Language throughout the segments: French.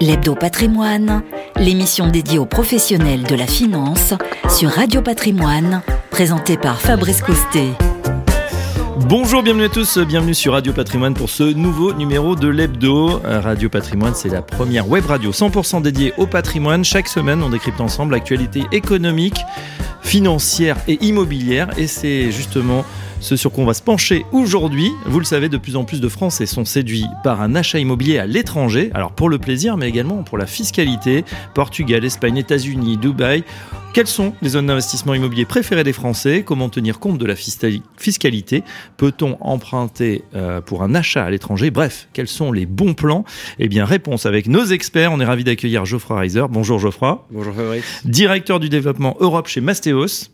L'Hebdo Patrimoine, l'émission dédiée aux professionnels de la finance sur Radio Patrimoine, présentée par Fabrice Coustet. Bonjour, bienvenue à tous, bienvenue sur Radio Patrimoine pour ce nouveau numéro de l'Hebdo. Radio Patrimoine, c'est la première web radio 100% dédiée au patrimoine. Chaque semaine, on décrypte ensemble l'actualité économique, financière et immobilière. Et c'est justement ce sur quoi on va se pencher aujourd'hui. Vous le savez, de plus en plus de Français sont séduits par un achat immobilier à l'étranger, alors pour le plaisir, mais également pour la fiscalité. Portugal, Espagne, États-Unis, Dubaï. Quelles sont les zones d'investissement immobilier préférées des Français? Comment tenir compte de la fiscalité? Peut-on emprunter euh, pour un achat à l'étranger? Bref, quels sont les bons plans? Eh bien, réponse avec nos experts. On est ravi d'accueillir Geoffroy Reiser. Bonjour Geoffroy. Bonjour Fabrice. Directeur du développement Europe chez Mastéos.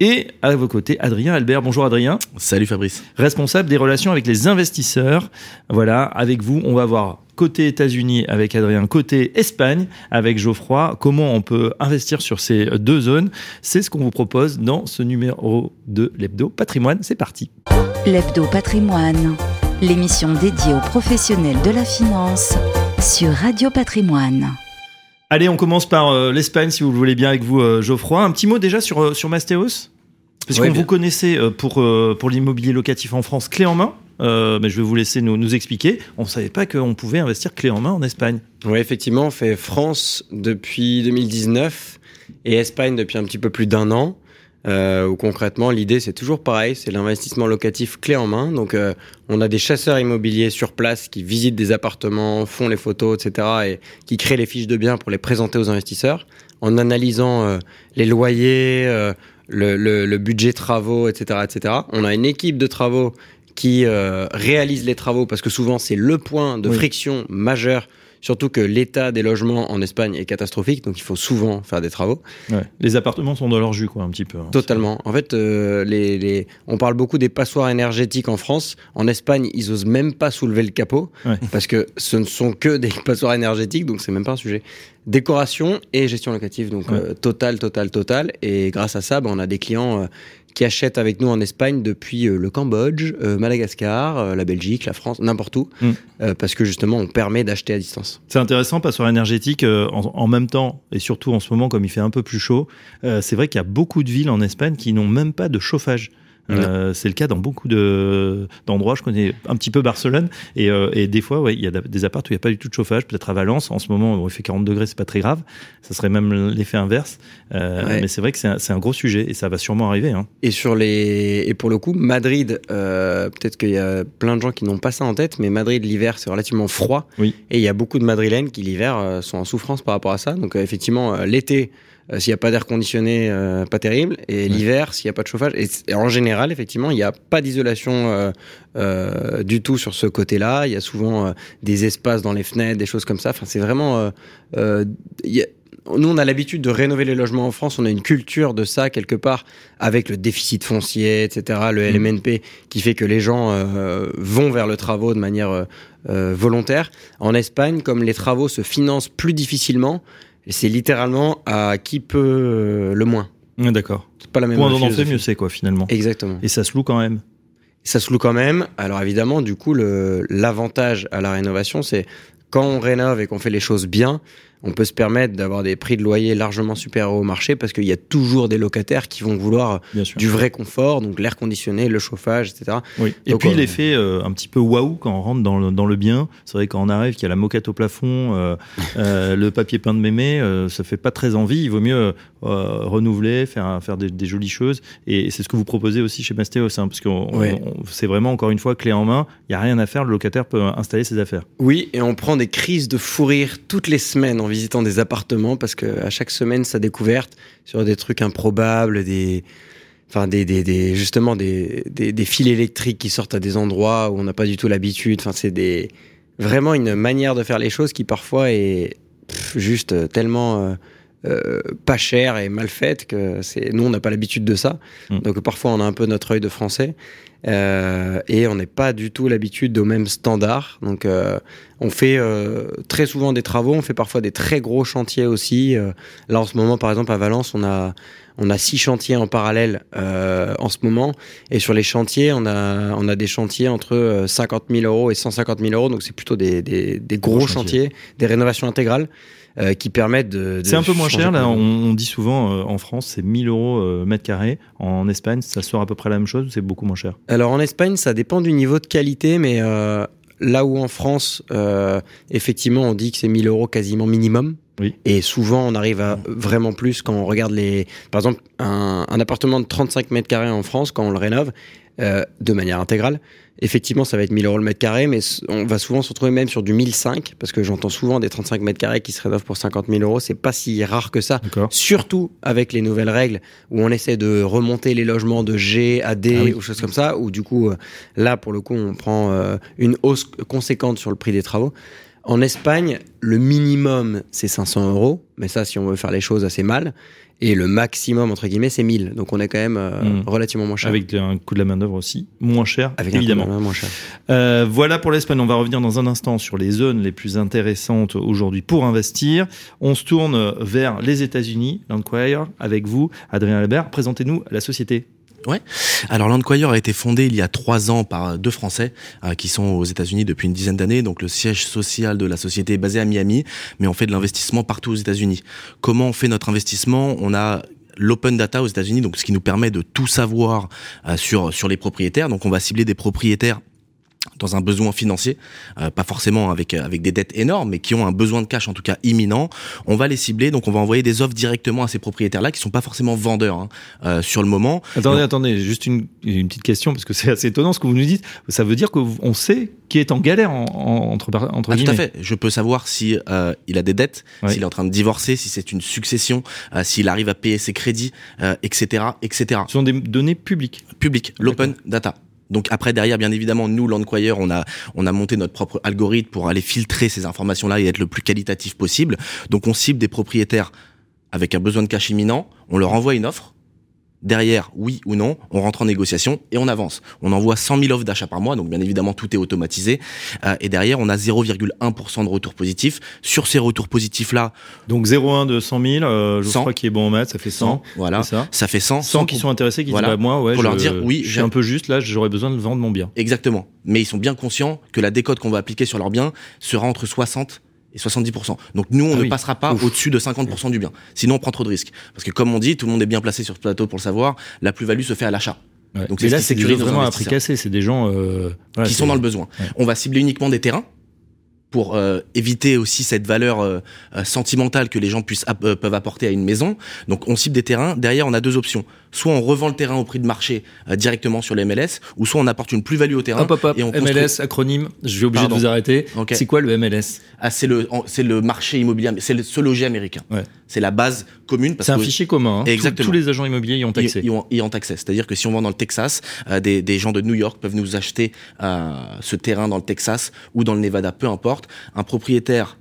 Et à vos côtés, Adrien Albert. Bonjour Adrien. Salut Fabrice. Responsable des relations avec les investisseurs. Voilà, avec vous, on va voir côté États-Unis avec Adrien, côté Espagne avec Geoffroy, comment on peut investir sur ces deux zones. C'est ce qu'on vous propose dans ce numéro de l'Hebdo Patrimoine. C'est parti. L'Hebdo Patrimoine, l'émission dédiée aux professionnels de la finance sur Radio Patrimoine. Allez, on commence par euh, l'Espagne, si vous le voulez bien, avec vous, euh, Geoffroy. Un petit mot déjà sur, euh, sur Mastéos? Parce qu'on vous connaissez pour, pour l'immobilier locatif en France clé en main. mais je vais vous laisser nous, nous expliquer. On ne savait pas qu'on pouvait investir clé en main en Espagne. Oui, effectivement, on fait France depuis 2019 et Espagne depuis un petit peu plus d'un an euh, où concrètement l'idée c'est toujours pareil, c'est l'investissement locatif clé en main. Donc euh, on a des chasseurs immobiliers sur place qui visitent des appartements, font les photos, etc. et qui créent les fiches de biens pour les présenter aux investisseurs en analysant euh, les loyers, euh, le, le, le, budget travaux, etc., etc. On a une équipe de travaux qui réalise les travaux parce que souvent c'est le point de friction majeur Surtout que l'état des logements en Espagne est catastrophique, donc il faut souvent faire des travaux. Ouais. Les appartements sont dans leur jus, quoi, un petit peu. Hein. Totalement. En fait, euh, les, les, on parle beaucoup des passoires énergétiques en France. En Espagne, ils osent même pas soulever le capot ouais. parce que ce ne sont que des passoires énergétiques, donc c'est même pas un sujet. Décoration et gestion locative, donc ouais. euh, total, total, total. Et grâce à ça, ben, on a des clients euh, qui achètent avec nous en Espagne depuis euh, le Cambodge, euh, Madagascar, euh, la Belgique, la France, n'importe où, mm. parce que justement on permet d'acheter à distance. C'est intéressant, passoire énergétique, en, en, même temps, et surtout en ce moment comme il fait un peu plus chaud, c'est vrai qu'il y a beaucoup de villes en Espagne qui n'ont même pas de chauffage. Euh, c'est le cas dans beaucoup de d'endroits. Je connais un petit peu Barcelone et, euh, et des fois, ouais, il y a des apparts où il n'y a pas du tout de chauffage. Peut-être à Valence, en ce moment, où il fait 40 degrés, c'est pas très grave. Ça serait même l'effet inverse. Euh, ouais. Mais c'est vrai que c'est un, un, gros sujet et ça va sûrement arriver. Hein. Et sur les et pour le coup, Madrid, peut-être qu'il y a plein de gens qui n'ont pas ça en tête, mais Madrid l'hiver c'est relativement froid. Oui. Et il y a beaucoup de Madrilènes qui l'hiver sont en souffrance par rapport à ça. Donc effectivement, l'été euh, s'il n'y a pas d'air conditionné, euh, pas terrible. Et l'hiver, s'il n'y a pas de chauffage. Et, et en général, effectivement, il n'y a pas d'isolation euh, du tout sur ce côté-là. Il y a souvent des espaces dans les fenêtres, des choses comme ça. Enfin, c'est vraiment. Y a, nous, on a l'habitude de rénover les logements en France. On a une culture de ça quelque part, avec le déficit foncier, etc., le LMNP, qui fait que les gens vont vers le travaux de manière volontaire. En Espagne, comme les travaux se financent plus difficilement, c'est littéralement à qui peut le moins. Ah, D'accord. C'est pas la même Moins on en fait, mieux c'est quoi finalement. Exactement. Et ça se loue quand même. Ça se loue quand même. Alors évidemment, du coup, l'avantage à la rénovation, c'est quand on rénove et qu'on fait les choses bien, on peut se permettre d'avoir des prix de loyer largement supérieurs au marché parce qu'il y a toujours des locataires qui vont vouloir du vrai confort, donc l'air conditionné, le chauffage, etc. Oui. Et donc, puis euh, l'effet euh, un petit peu waouh quand on rentre dans le, dans le bien. C'est vrai quand on arrive qu'il y a la moquette au plafond, euh, euh, le papier peint de mémé, ça fait pas très envie. Il vaut mieux renouveler, faire, faire des, des, jolies choses. Et c'est ce que vous proposez aussi chez Mastéos, hein, parce que ouais. c'est vraiment encore une fois clé en main. Il y a rien à faire. Le locataire peut installer ses affaires. Oui, et on prend des crises de fou rire toutes les semaines en visitant des appartements parce que à chaque semaine sa découverte sur des trucs improbables, des enfin des, des, des justement des, des, des fils électriques qui sortent à des endroits où on n'a pas du tout l'habitude. Enfin c'est des vraiment une manière de faire les choses qui parfois est juste tellement euh, euh, pas cher et mal faite que c'est nous on n'a pas l'habitude de ça. Mmh. Donc parfois on a un peu notre œil de français. Euh, et on n'est pas du tout l'habitude au même standard. Donc, euh, on fait euh, très souvent des travaux, on fait parfois des très gros chantiers aussi. Euh, là, en ce moment, par exemple, à Valence, on a on a six chantiers en parallèle euh, en ce moment. Et sur les chantiers, on a, on a des chantiers entre 50 000 euros et 150 000 euros. Donc, c'est plutôt des, des, des gros, Gros chantiers. des rénovations intégrales euh, qui permettent de. de C'est un peu moins cher, là. On, dit souvent euh, en France, c'est 1000 euros euh, mètre carré. En Espagne, ça sort à peu près la même chose ou c'est beaucoup moins cher? Alors en Espagne, ça dépend du niveau de qualité, mais euh, là où en France, effectivement, on dit que c'est 1000 euros quasiment minimum. Oui. Et souvent, on arrive à vraiment plus quand on regarde les. Par exemple, un, un appartement de 35 mètres carrés en France, quand on le rénove euh, de manière intégrale, effectivement, ça va être 1000 euros le mètre carré, mais on va souvent se retrouver même sur du 1005, parce que j'entends souvent des 35 mètres carrés qui se rénovent pour 50 000 euros. C'est pas si rare que ça. Surtout avec les nouvelles règles où on essaie de remonter les logements de G à D Ah oui. ou choses comme ça, où du coup, euh, là, pour le coup, on prend euh, une hausse conséquente sur le prix des travaux. En Espagne, le minimum, c'est 500 euros, mais ça, si on veut faire les choses assez mal. Et le maximum, entre guillemets, c'est 1000. Donc on est quand même euh, Mm. relativement moins cher. Avec un coût de la main-d'œuvre aussi moins cher, Avec un évidemment. coût de la main moins cher. Euh, voilà pour l'Espagne. On va revenir dans un instant sur les zones les plus intéressantes aujourd'hui pour investir. On se tourne vers les États-Unis, l'Enquire, avec vous, Adrien Albert. Présentez-nous la société. Alors Landquire a été fondé il y a trois ans par deux Français euh, qui sont aux États-Unis depuis une dizaine d'années. Donc le siège social de la société est basé à Miami, mais on fait de l'investissement partout aux États-Unis. Comment on fait notre investissement? On a l'open data aux États-Unis, donc ce qui nous permet de tout savoir euh, sur sur les propriétaires. Donc on va cibler des propriétaires dans un besoin financier, euh, pas forcément avec avec des dettes énormes, mais qui ont un besoin de cash en tout cas imminent. On va les cibler, donc on va envoyer des offres directement à ces propriétaires-là qui sont pas forcément vendeurs hein, euh, sur le moment. Attendez, attendez, juste une, une petite question parce que c'est assez étonnant ce que vous nous dites. Ça veut dire qu'on sait qui est en galère en, en- entre entre Ah, tout guillemets. à fait. Je peux savoir si euh, il a des dettes, s'il est en train de divorcer, si c'est une succession, euh, s'il arrive à payer ses crédits, euh, etc., etc. Ce sont des données publiques. Public, l'open data. Donc après derrière bien évidemment nous Landquire on a on a monté notre propre algorithme pour aller filtrer ces informations là et être le plus qualitatif possible. Donc on cible des propriétaires avec un besoin de cash imminent, on leur envoie une offre. Derrière, oui ou non, on rentre en négociation et on avance. On envoie 100 000 offres d'achat par mois, donc bien évidemment tout est automatisé. Euh, et derrière, on a 0,1% de retour positif. Sur ces retours positifs-là, Donc 0,1 de 100 000, euh, je 100. crois qui est bon en maths, ça fait 100. voilà, ça. ça fait 100. 100 qui sont intéressés, qui Voilà. disent bah, moi, ouais, Pour je, leur dire, oui, je suis j'ai- un peu juste là, j'aurais besoin de vendre mon bien. Exactement. Mais ils sont bien conscients que la décote qu'on va appliquer sur leur bien sera entre 60 et 70%. Donc nous, on Ah ne oui. passera pas au-dessus de 50% du bien. Sinon, on prend trop de risques. Parce que comme on dit, tout le monde est bien placé sur ce plateau pour le savoir, la plus-value se fait à l'achat. Ouais. Donc c'est là, c'est vraiment à prix cassé. C'est des gens euh, voilà, qui sont dans le besoin. Ouais. On va cibler uniquement des terrains pour euh, éviter aussi cette valeur euh, sentimentale que les gens puissent peuvent apporter à une maison. Donc on cible des terrains. Derrière, on a deux options. Soit on revend le terrain au prix de marché euh, directement sur les MLS, ou soit on apporte une plus-value au terrain. Hop, hop, hop. et on construit- MLS, acronyme. Je vais obligé de vous arrêter. Ok. C'est quoi le MLS Ah, c'est le, le marché immobilier, c'est le, se loger américain. Ouais. C'est la base commune C'est un que fichier commun. hein. Exactement. Tous, les agents immobiliers y ont accès. ils, ils ont, ils ont accès. C'est-à-dire que si on vend dans le Texas, euh, des, des gens de New York peuvent nous acheter euh, ce terrain dans le Texas ou dans le Nevada, peu importe. Un propriétaire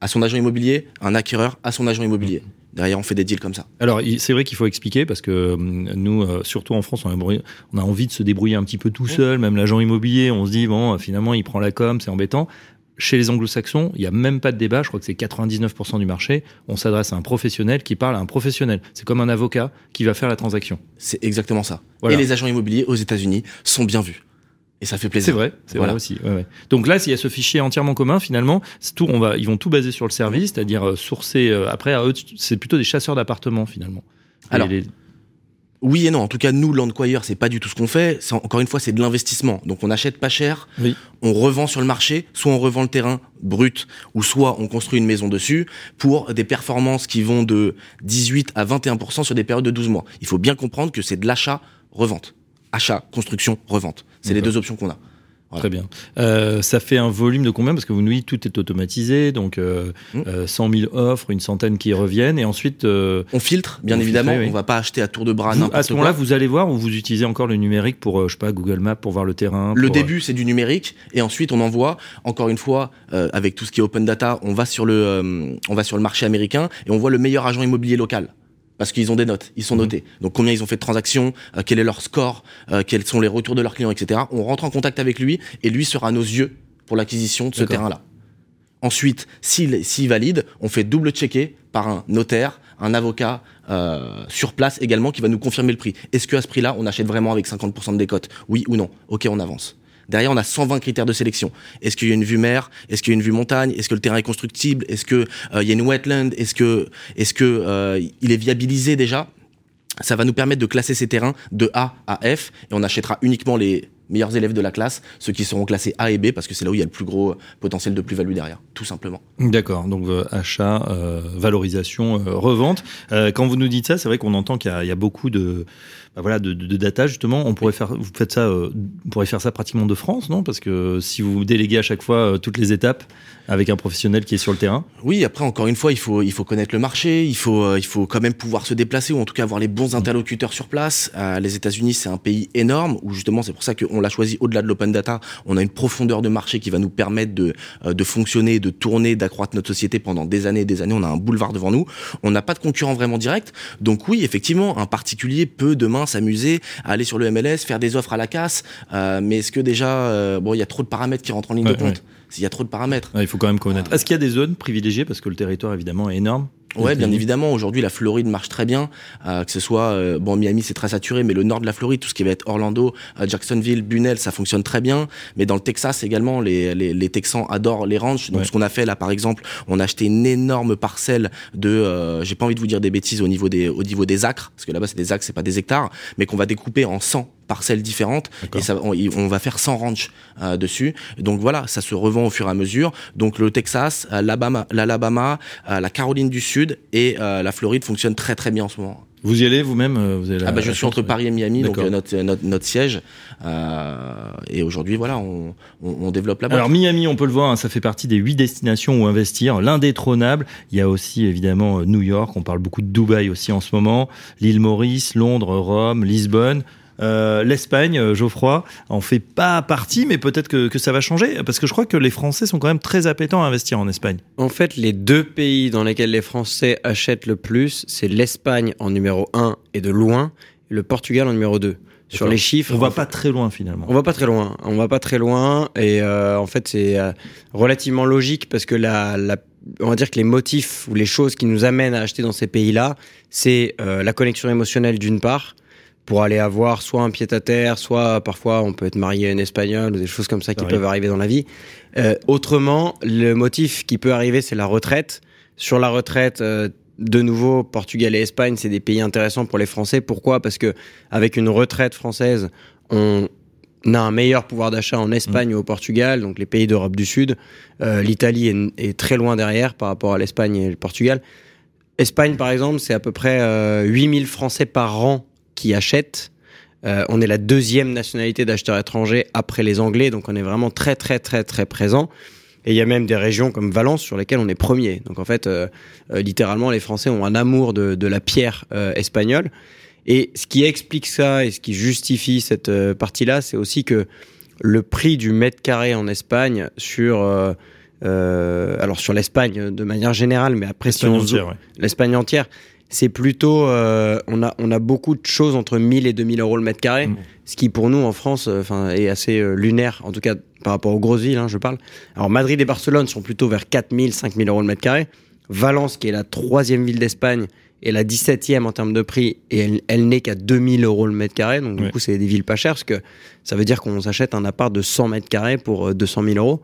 à son agent immobilier, un acquéreur à son agent immobilier. Derrière, on fait des deals comme ça. Alors, c'est vrai qu'il faut expliquer parce que hum, nous, euh, surtout en France, on a, brou- on a envie de se débrouiller un petit peu tout seul. Même l'agent immobilier, on se dit bon, euh, finalement, il prend la com, c'est embêtant. Chez les anglo-saxons, il n'y a même pas de débat. Je crois que c'est 99% du marché. On s'adresse à un professionnel qui parle à un professionnel. C'est comme un avocat qui va faire la transaction. C'est exactement ça. Voilà. Et les agents immobiliers aux États-Unis sont bien vus. Et ça fait plaisir. C'est vrai, c'est Voilà. vrai aussi. ouais, ouais. Donc là, s'il y a ce fichier entièrement commun, finalement, c'est tout, on va, ils vont tout baser sur le service, c'est-à-dire euh, sourcer. euh, après, c'est plutôt des chasseurs d'appartements finalement. Alors, les- Oui et non. En tout cas, nous, Landquire, c'est pas du tout ce qu'on fait. Encore une fois, c'est de l'investissement. Donc, on achète pas cher. Oui. On revend sur le marché. Soit on revend le terrain brut, ou soit on construit une maison dessus pour des performances qui vont de 18 à 21% sur des périodes de 12 mois. Il faut bien comprendre que c'est de l'achat-revente. Achat, construction, revente. C'est les deux options qu'on a. Voilà. Très bien. Euh, ça fait un volume de combien? Parce que vous nous dites tout est automatisé, donc euh, Mm. euh, 100 000 offres, une centaine qui reviennent, et ensuite, euh, On filtre, bien évidemment. oui. On va pas acheter à tour de bras vous- à ce moment-là, vous allez voir ou vous utilisez encore le numérique pour, euh, je sais pas, Google Maps pour voir le terrain. Le pour, euh, début, c'est du numérique, et ensuite on envoie. Encore une fois, euh, avec tout ce qui est open data, on va sur le, euh, on va sur le marché américain et on voit le meilleur agent immobilier local. Parce qu'ils ont des notes, ils sont Mhm. notés. Donc combien ils ont fait de transactions, euh, quel est leur score, euh, quels sont les retours de leurs clients, etc. On rentre en contact avec lui et lui sera à nos yeux pour l'acquisition de ce terrain-là. Ensuite, s'il s'il valide, on fait double checker par un notaire, un avocat euh, sur place également qui va nous confirmer le prix. Est-ce que à ce prix-là, on achète vraiment avec 50% de décote? Oui ou non? Ok, on avance. Derrière, on a 120 critères de sélection. Est-ce qu'il y a une vue mer? Est-ce qu'il y a une vue montagne? Est-ce que le terrain est constructible? Est-ce que euh, il y a une wetland? Est-ce que est-ce que euh, il est viabilisé déjà? Ça va nous permettre de classer ces terrains de A à F et on achètera uniquement les meilleurs élèves de la classe, ceux qui seront classés A et B parce que c'est là où il y a le plus gros potentiel de plus-value derrière, tout simplement. D'accord, donc euh, achat, euh, valorisation, euh, revente. Euh, quand vous nous dites ça, c'est vrai qu'on entend qu'il y a beaucoup de, bah voilà, de, de- de data justement. On pourrait faire, vous faites ça, euh, on pourrait faire ça pratiquement de France, non? Parce que si vous déléguez à chaque fois euh, toutes les étapes avec un professionnel qui est sur le terrain, Oui, après encore une fois, il faut il faut connaître le marché, il faut euh, il faut quand même pouvoir se déplacer ou en tout cas avoir les bons interlocuteurs sur place. Euh, les États-Unis, c'est un pays énorme où justement c'est pour ça qu'on l'a choisi au-delà de l'open data. On a une profondeur de marché qui va nous permettre de euh, de fonctionner, de tourner, d'accroître notre société pendant des années et des années. On a un boulevard devant nous. On n'a pas de concurrent vraiment direct. Donc oui, effectivement, un particulier peut demain s'amuser à aller sur le MLS, faire des offres à la casse. Euh, mais est-ce que déjà euh, bon, il y a trop de paramètres qui rentrent en ligne Ouais, de compte. S'il y a trop de paramètres. il faut quand même connaître. Est-ce qu'il y a des zones privilégiées? Parce que le territoire évidemment est énorme Ouais, bien évidemment. Aujourd'hui, la Floride marche très bien. Euh, que ce soit, euh, bon, Miami, c'est très saturé, mais le nord de la Floride, tout ce qui va être Orlando, euh, Jacksonville, Bunnell, ça fonctionne très bien. Mais dans le Texas également, les, les, les Texans adorent les ranchs. Donc, Ouais. ce qu'on a fait là, par exemple, on a acheté une énorme parcelle de, euh, j'ai pas envie de vous dire des bêtises au niveau des, au niveau des acres, parce que là-bas, c'est des acres, c'est pas des hectares, mais qu'on va découper en 100 parcelles différentes et ça, on, on va faire 100 ranchs euh, dessus. Donc voilà, ça se revend au fur et à mesure. Donc le Texas, euh, l'Alabama, euh, la Caroline du Sud et la Floride fonctionnent très très bien en ce moment. Vous y allez vous-même vous Ah bah, je suis entre. Paris et Miami, donc notre, notre notre siège. Et aujourd'hui voilà, on, on, on développe la boîte. Alors Miami, on peut le voir, hein, ça fait partie des huit destinations où investir, l'indétrônable. Il y a aussi évidemment New York, on parle beaucoup de Dubaï aussi en ce moment, l'île Maurice, Londres, Rome, Lisbonne. Euh, L'Espagne, euh, Geoffroy, en fait pas partie, mais peut-être que, que ça va changer, parce que je crois que les Français sont quand même très appétents à investir en Espagne. En fait, les deux pays dans lesquels les Français achètent le plus, c'est l'Espagne en numéro 1 et de loin, et le Portugal en numéro 2. Sur les chiffres, On va en pas très loin finalement. On va pas très loin. On va pas très loin. Et euh, en fait, c'est euh, relativement logique parce que la, la, on va dire que les motifs ou les choses qui nous amènent à acheter dans ces pays-là, c'est euh, la connexion émotionnelle d'une part pour aller avoir soit un pied à terre, soit parfois on peut être marié à une espagnole ou des choses comme ça qui peuvent arriver dans la vie. Euh, autrement, le motif qui peut arriver, c'est la retraite. Sur la retraite, euh, de nouveau, Portugal et Espagne, c'est des pays intéressants pour les Français. Pourquoi? Parce que avec une retraite française, on a un meilleur pouvoir d'achat en Espagne ou au Portugal, donc les pays d'Europe du Sud. Euh, L'Italie est, est très loin derrière par rapport à l'Espagne et le Portugal. Espagne, par exemple, c'est à peu près euh, 8000 Français par an qui achètent. Euh, on est la deuxième nationalité d'acheteurs étrangers après les Anglais, donc on est vraiment très très très très présent. Et il y a même des régions comme Valence sur lesquelles on est premier. Donc en fait, euh, euh, littéralement, les Français ont un amour de, de la pierre espagnole. Et ce qui explique ça et ce qui justifie cette partie-là, c'est aussi que le prix du mètre carré en Espagne sur alors sur l'Espagne de manière générale, mais après si Espagne on zoome- entière, ouais. l'Espagne entière, c'est plutôt euh, on a on a beaucoup de choses entre 1000 et 2000 euros le mètre carré, Mm. ce qui pour nous en France, euh, enfin est assez euh, lunaire, en tout cas par rapport aux grosses villes, hein, je parle. Alors Madrid et Barcelone sont plutôt vers 4000, 5000 euros le mètre carré. Valence, qui est la troisième ville d'Espagne, est la 17e en termes de prix et elle, elle n'est qu'à 2000 euros le mètre carré. Donc, du Ouais. coup, c'est des villes pas chères parce que ça veut dire qu'on s'achète un appart de 100 mètres carrés pour euh, 200 000 euros.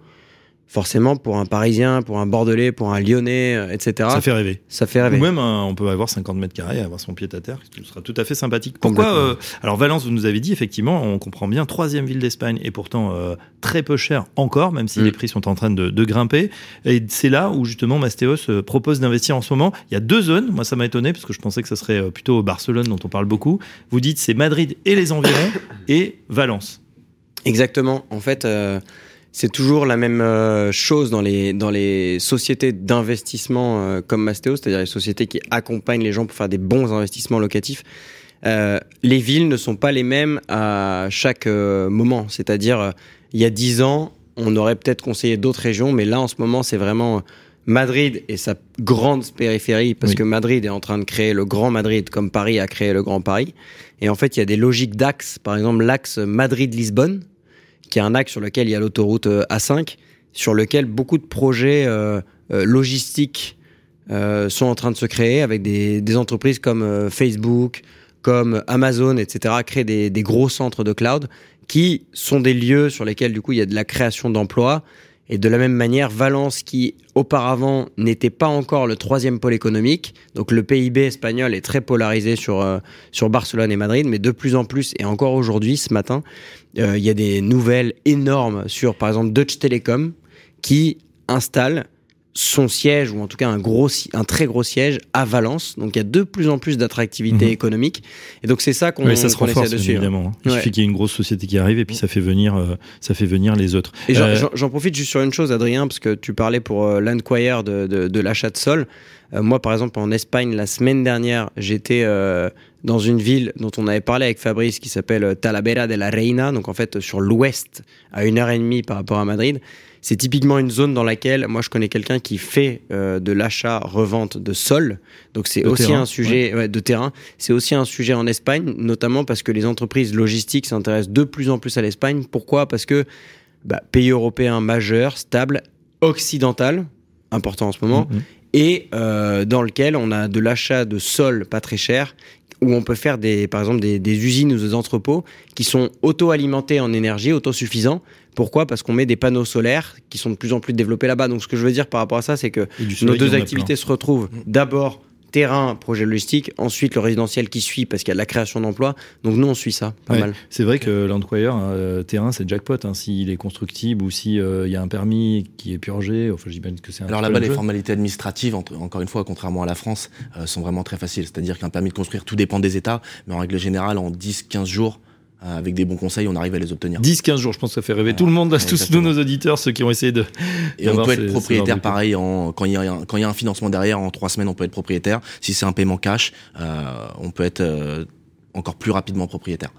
Forcément, pour un Parisien, pour un Bordelais, pour un Lyonnais, euh, etc., Ça fait rêver. ça fait rêver. Ou même, hein, on peut avoir 50 mètres carrés, avoir son pied à terre, ce sera tout à fait sympathique. Pourquoi euh, Alors Valence, vous nous avez dit effectivement, on comprend bien, troisième ville d'Espagne et pourtant euh, très peu cher encore, même si Mm. les prix sont en train de, de grimper. Et c'est là où justement Mastéos propose d'investir en ce moment. Il y a deux zones. Moi, ça m'a étonné parce que je pensais que ça serait plutôt Barcelone dont on parle beaucoup. Vous dites c'est Madrid et les environs et Valence. Exactement. En fait, euh, c'est toujours la même euh, chose dans les, dans les sociétés d'investissement euh, comme Mastéo, c'est-à-dire les sociétés qui accompagnent les gens pour faire des bons investissements locatifs. Euh, les villes ne sont pas les mêmes à chaque euh, moment. C'est-à-dire, euh, il y a dix ans, on aurait peut-être conseillé d'autres régions, mais là, en ce moment, c'est vraiment Madrid et sa grande périphérie, parce Oui. que Madrid est en train de créer le Grand Madrid, comme Paris a créé le Grand Paris. Et en fait, il y a des logiques d'axes. Par exemple, l'axe Madrid-Lisbonne, qui est un axe sur lequel il y a l'autoroute euh, A5, sur lequel beaucoup de projets euh, euh, logistiques sont en train de se créer avec des, entreprises comme Facebook, comme Amazon, etc., créent des, des gros centres de cloud qui sont des lieux sur lesquels, du coup, il y a de la création d'emplois. Et de la même manière, Valence, qui auparavant n'était pas encore le troisième pôle économique, donc le PIB espagnol est très polarisé sur, euh, sur Barcelone et Madrid, mais de plus en plus, et encore aujourd'hui, ce matin, euh, il y a des nouvelles énormes sur, par exemple, Deutsche Telekom, qui installe son siège, ou en tout cas un, gros, un très gros siège, à Valence. Donc il y a de plus en plus d'attractivité Mhm. économique. Et donc c'est ça qu'on Oui, ça se qu'on essaie renforce évidemment. Il Ouais. suffit qu'il y ait une grosse société qui arrive et puis ça fait venir, euh, ça fait venir les autres. Et j'en- Euh, j'en profite juste sur une chose, Adrien, parce que tu parlais pour euh, l'Enquire de, de, de l'achat de sol. Euh, moi, par exemple, en Espagne, la semaine dernière, j'étais dans une ville dont on avait parlé avec Fabrice, qui s'appelle Talavera de la Reina, donc en fait sur l'ouest, à une heure et demie par rapport à Madrid. C'est typiquement une zone dans laquelle, moi, je connais quelqu'un qui fait euh, de l'achat-revente de sol. Donc c'est aussi terrain, un sujet ouais, de terrain. C'est aussi un sujet en Espagne, notamment parce que les entreprises logistiques s'intéressent de plus en plus à l'Espagne. Pourquoi? Parce que bah, pays européen majeur, stable, occidental, important en ce moment, mhm. et euh, dans lequel on a de l'achat de sol pas très cher, où on peut faire des, par exemple des, des usines ou des entrepôts qui sont auto-alimentés en énergie, autosuffisants. Pourquoi? Parce qu'on met des panneaux solaires qui sont de plus en plus développés là-bas. Donc ce que je veux dire par rapport à ça, c'est que nos deux activités se retrouvent d'abord terrain, projet logistique, ensuite le résidentiel qui suit parce qu'il y a de la création d'emplois. Donc nous on suit ça, pas Ouais. mal. C'est vrai que l'Andquire, euh, terrain, c'est jackpot. Hein, S'il est constructible ou s'il y a un permis qui est purgé, enfin, j'imagine que c'est un Alors là-bas, le les jeu. formalités administratives, entre- encore une fois, contrairement à la France, euh, sont vraiment très faciles. C'est-à-dire qu'un permis de construire, tout dépend des États, mais en règle générale, en 10-15 jours, euh, avec des bons conseils, on arrive à les obtenir. 10-15 jours, je pense que ça fait rêver tout le monde, là, tous, nos auditeurs, ceux qui ont essayé de. Et on peut être propriétaire pareil en, quand il y a un, quand il y a un financement derrière en trois semaines on peut être propriétaire. Si c'est un paiement cash, euh, on peut être euh, encore plus rapidement propriétaire.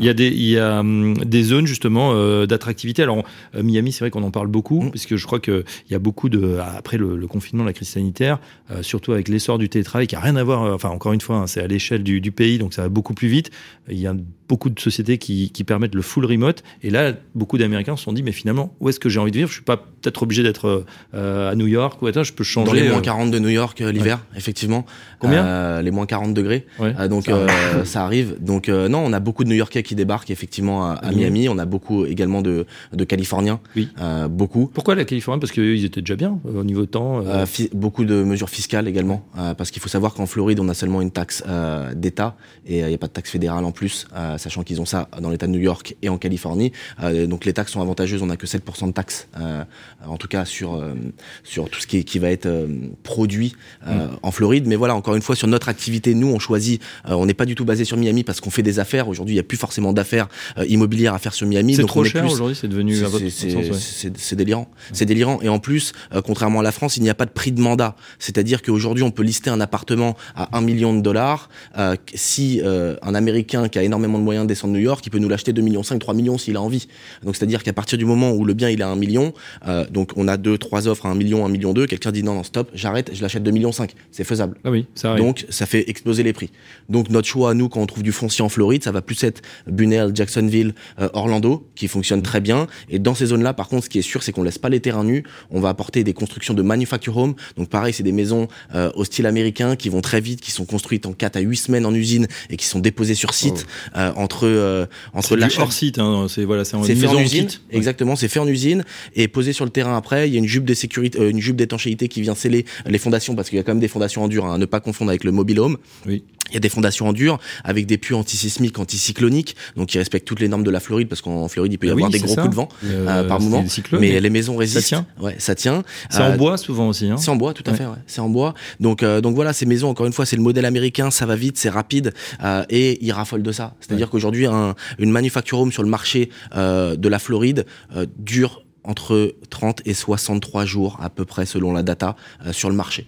Il y a des, il y a hum, des zones justement euh, d'attractivité. Alors euh, Miami, c'est vrai qu'on en parle beaucoup, Mm. puisque je crois que il y a beaucoup de après le, le confinement, la crise sanitaire, euh, surtout avec l'essor du télétravail, qui a rien à voir. euh, Enfin, encore une fois, hein, c'est à l'échelle du, du pays, donc ça va beaucoup plus vite. Il y a beaucoup de sociétés qui, qui permettent le full remote, et là, beaucoup d'Américains se sont dit, mais finalement, où est-ce que j'ai envie de vivre? Je suis pas peut-être obligé d'être euh, à New York ou attends, je peux changer. Dans les euh, moins 40 de New York euh, l'hiver, effectivement. Combien? Euh, Les moins 40 degrés. ouais. Euh, donc Ça ça arrive. Donc non, on a beaucoup de New-Yorkais qui débarquent effectivement à, à. Miami. On a beaucoup également de, de Californiens. Oui. Beaucoup. Pourquoi la Californie Parce qu'ils étaient déjà bien au niveau temps. beaucoup de mesures fiscales également, parce qu'il faut savoir qu'en Floride, on a seulement une taxe d'État et il n'y a pas de taxe fédérale en plus, sachant qu'ils ont ça dans l'État de New York et en Californie. Euh, donc les taxes sont avantageuses, on n'a que 7% de taxes, euh, en tout cas sur euh, sur tout ce qui, est- qui va être produit euh, en Floride. Mais voilà, encore une fois, sur notre activité, nous, on choisit, on n'est pas du tout basé sur Miami parce qu'on fait des affaires. Aujourd'hui, il n'y a plus forcément d'affaires immobilières à faire sur Miami. c'est trop cher plus- aujourd'hui, c'est devenu c'est- ouais. délirant. C'est délirant. Et en plus, contrairement à la France, il n'y a pas de prix de mandat. C'est-à-dire qu'aujourd'hui, on peut lister un appartement à 1 million de dollars. Si un Américain qui a énormément de moyens descend de New York, il peut nous l'acheter 2 millions 5, 3 millions s'il a envie. Donc c'est-à-dire qu'à partir du moment où le bien il à 1 million, euh, donc on a deux, trois offres à 1 million, 1 million 2, quelqu'un dit non, non, stop, j'arrête, je l'achète 2 millions 5. C'est faisable. Ah oui, ça arrive. Donc, ça fait exploser les prix. Donc, notre choix à nous, quand on trouve du foncier en Floride, ça va plus être Bunnell, Jacksonville, euh, Orlando, qui fonctionne très bien. Et dans ces zones-là, par contre, ce qui est sûr, c'est qu'on laisse pas les terrains nus. On va apporter des constructions de manufacture home. Donc, pareil, c'est des maisons euh, au style américain qui vont très vite, qui sont construites en 4 à 8 semaines en usine et qui sont déposées sur site euh, entre euh, entre l'achat hors site, hein, c'est voilà, c'est en fait usine, kit. exactement. C'est fait en usine et posé sur le terrain après. Il y a une jupe de sécurité, euh, une jupe d'étanchéité qui vient sceller les fondations parce qu'il y a quand même des fondations en dur, hein, à ne pas confondre avec le mobile home. Oui. Il y a des fondations en dur avec des puits antisismiques, anticycloniques, donc qui respectent toutes les normes de la Floride parce qu'en Floride il peut y Ah avoir des gros ça. coups de vent Euh, euh, par moment. cyclones, mais mais les maisons résistent. tient Ouais, ça tient. C'est Euh, en bois souvent aussi. Hein. c'est en bois, tout à Ouais. fait. Ouais. C'est en bois. Donc, euh, donc voilà, ces maisons, encore une fois, c'est le modèle américain. Ça va vite, c'est rapide, euh, et ils raffolent de ça. C'est-à-dire qu'aujourd'hui, un, une manufacture home sur le marché euh, de la Floride euh, dure entre 30 et 63 jours à peu près, selon la data, euh, sur le marché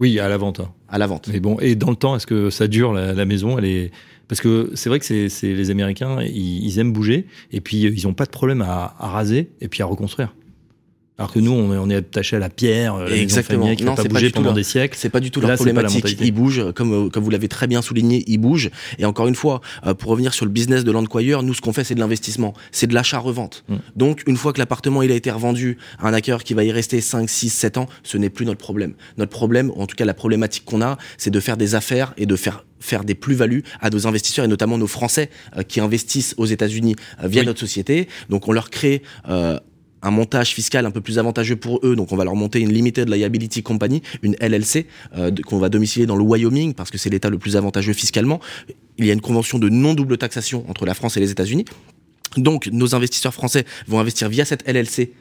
Oui, à la vente. hein. à la vente. Mais bon, et dans le temps, est-ce que ça dure la, la maison Elle est parce que c'est vrai que c'est les Américains, ils, ils aiment bouger, et puis euh, ils n'ont pas de problème à, à raser et puis à reconstruire. Alors que nous, on est, attaché à la pierre, la Exactement. maison qui pas bougé pendant leur- des siècles. C'est pas du tout Là, leur la problématique. Ils bougent, comme, euh, comme vous l'avez très bien souligné, ils bougent. Et encore une fois, euh, pour revenir sur le business de l'Andquire, nous, ce qu'on fait, c'est de l'investissement. C'est de l'achat-revente. Mm. Donc, une fois que l'appartement, il a été revendu à un acquéreur qui va y rester 5, 6, 7 ans, ce n'est plus notre problème. Notre problème, ou en tout cas la problématique qu'on a, c'est de faire des affaires et de faire faire des plus-values à nos investisseurs et notamment nos Français euh, qui investissent aux États-Unis euh, via Oui. notre société. Donc, on leur crée euh, un montage fiscal un peu plus avantageux pour eux. Donc, on va leur monter une Limited Liability Company, une LLC, euh, qu'on va domicilier dans le Wyoming parce que c'est l'État le plus avantageux fiscalement. Il y a une convention de non-double taxation entre la France et les États-Unis. Donc, nos investisseurs français vont investir via cette LLC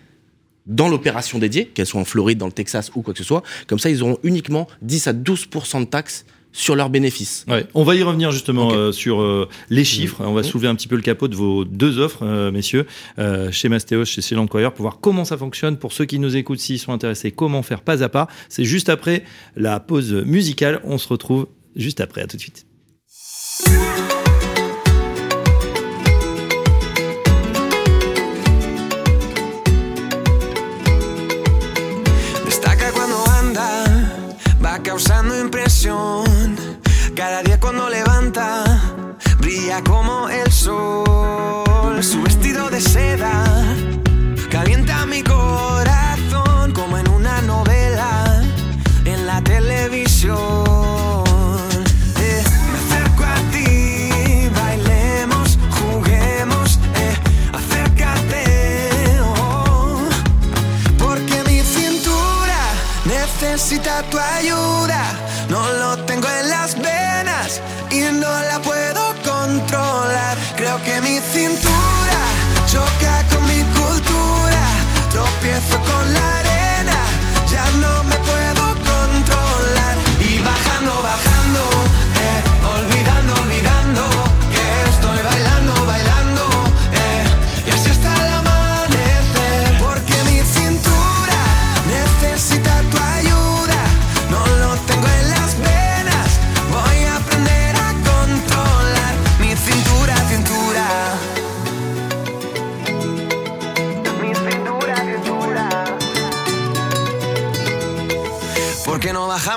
dans l'opération dédiée, qu'elle soit en Floride, dans le Texas ou quoi que ce soit. Comme ça, ils auront uniquement 10 à 12% de taxes sur leurs bénéfices. Ouais, on va y revenir justement euh, sur euh, les chiffres. On va Mhm. soulever un petit peu le capot de vos deux offres, euh, messieurs, chez Mastéos, chez Enquire, pour voir comment ça fonctionne. Pour ceux qui nous écoutent, s'ils sont intéressés, comment faire pas à pas. C'est juste après la pause musicale. On se retrouve juste après. À tout de suite. Cada día cuando levanta, brilla como el sol. Su vestido de seda calienta mi corazón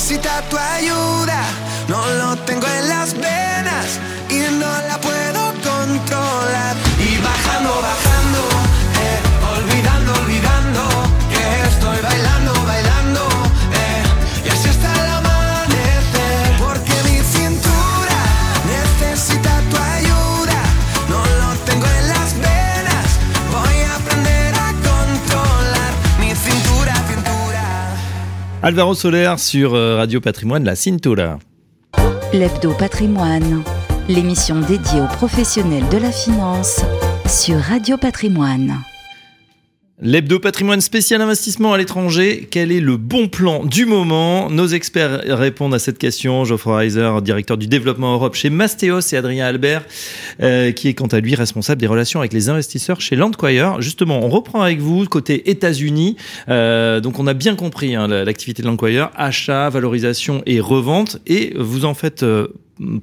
Necesita tu ayuda. No lo tengo en las venas Alvaro Soler sur euh, Radio Patrimoine, la Cintura. L'Hebdo Patrimoine, l'émission dédiée aux professionnels de la finance sur Radio Patrimoine. L'hebdo patrimoine spécial investissement à l'étranger, quel est le bon plan du moment? Nos experts répondent à cette question. Geoffroy Reiser, directeur du développement Europe chez Mastéos et Adrien Albert, euh, qui est quant à lui responsable des relations avec les investisseurs chez Landquire. Justement, on reprend avec vous côté États-Unis. Euh, donc on a bien compris hein, la- l'activité de Landquire, achat, valorisation et revente. Et vous en faites... euh,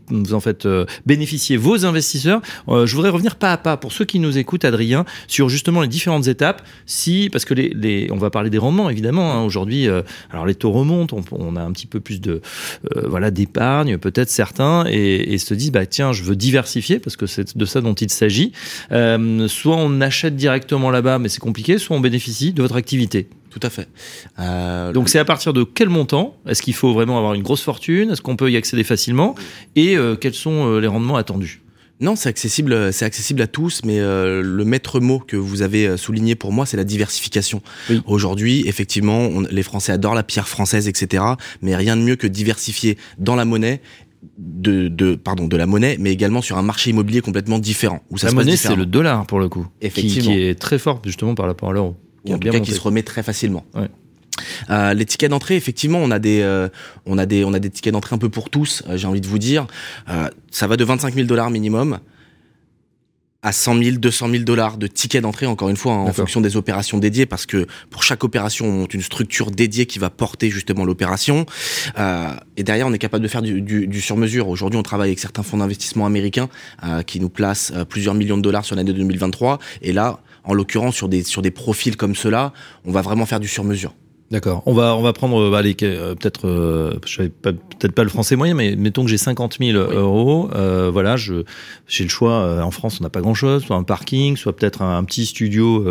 vous en faites euh, bénéficier vos investisseurs. Euh, je voudrais revenir pas à pas pour ceux qui nous écoutent, Adrien, sur justement les différentes étapes. Si, parce que les, les on va parler des rendements évidemment. hein, Aujourd'hui, euh, alors les taux remontent, on, on a un petit peu plus de voilà d'épargne, peut-être certains, et, et se disent bah tiens, je veux diversifier parce que c'est de ça dont il s'agit. Soit on achète directement là-bas, mais c'est compliqué, soit on bénéficie de votre activité. Tout à fait. Euh, Donc c'est à partir de quel montant Est-ce qu'il faut vraiment avoir une grosse fortune? Est-ce qu'on peut y accéder facilement? Et euh, quels sont euh, les rendements attendus? Non, c'est accessible, c'est accessible à tous, mais euh, le maître mot que vous avez souligné pour moi, c'est la diversification. Oui. Aujourd'hui, effectivement, on- les Français adorent la pierre française, etc. Mais rien de mieux que diversifier dans la monnaie. De, de pardon de la monnaie mais également sur un marché immobilier complètement différent où ça La se monnaie, c'est le dollar pour le coup, qui, Effectivement. qui est très fort justement par rapport à l'euro. Ou en tout cas qui se remet très facilement. Ouais. Euh, les tickets d'entrée, effectivement, on a des, euh, on a des, on a des tickets d'entrée un peu pour tous. euh, J'ai envie de vous dire, ça va de 25 000 dollars minimum à 100 000, 200 000 dollars de tickets d'entrée, encore une fois, hein, en fonction des opérations dédiées, parce que pour chaque opération, on monte une structure dédiée qui va porter justement l'opération. Euh, et derrière, on est capable de faire du, du, du sur-mesure. Aujourd'hui, on travaille avec certains fonds d'investissement américains euh, qui nous placent euh, plusieurs millions de dollars sur l'année 2023. Et là, en l'occurrence, sur des, profils comme ceux-là, on va vraiment faire du sur-mesure. D'accord. On va on va prendre euh, peut-être euh, je peut-être pas le français moyen mais mettons que j'ai 50 000 euros euh, voilà je j'ai le choix euh, en France on n'a pas grand chose soit un parking soit peut-être un, un petit studio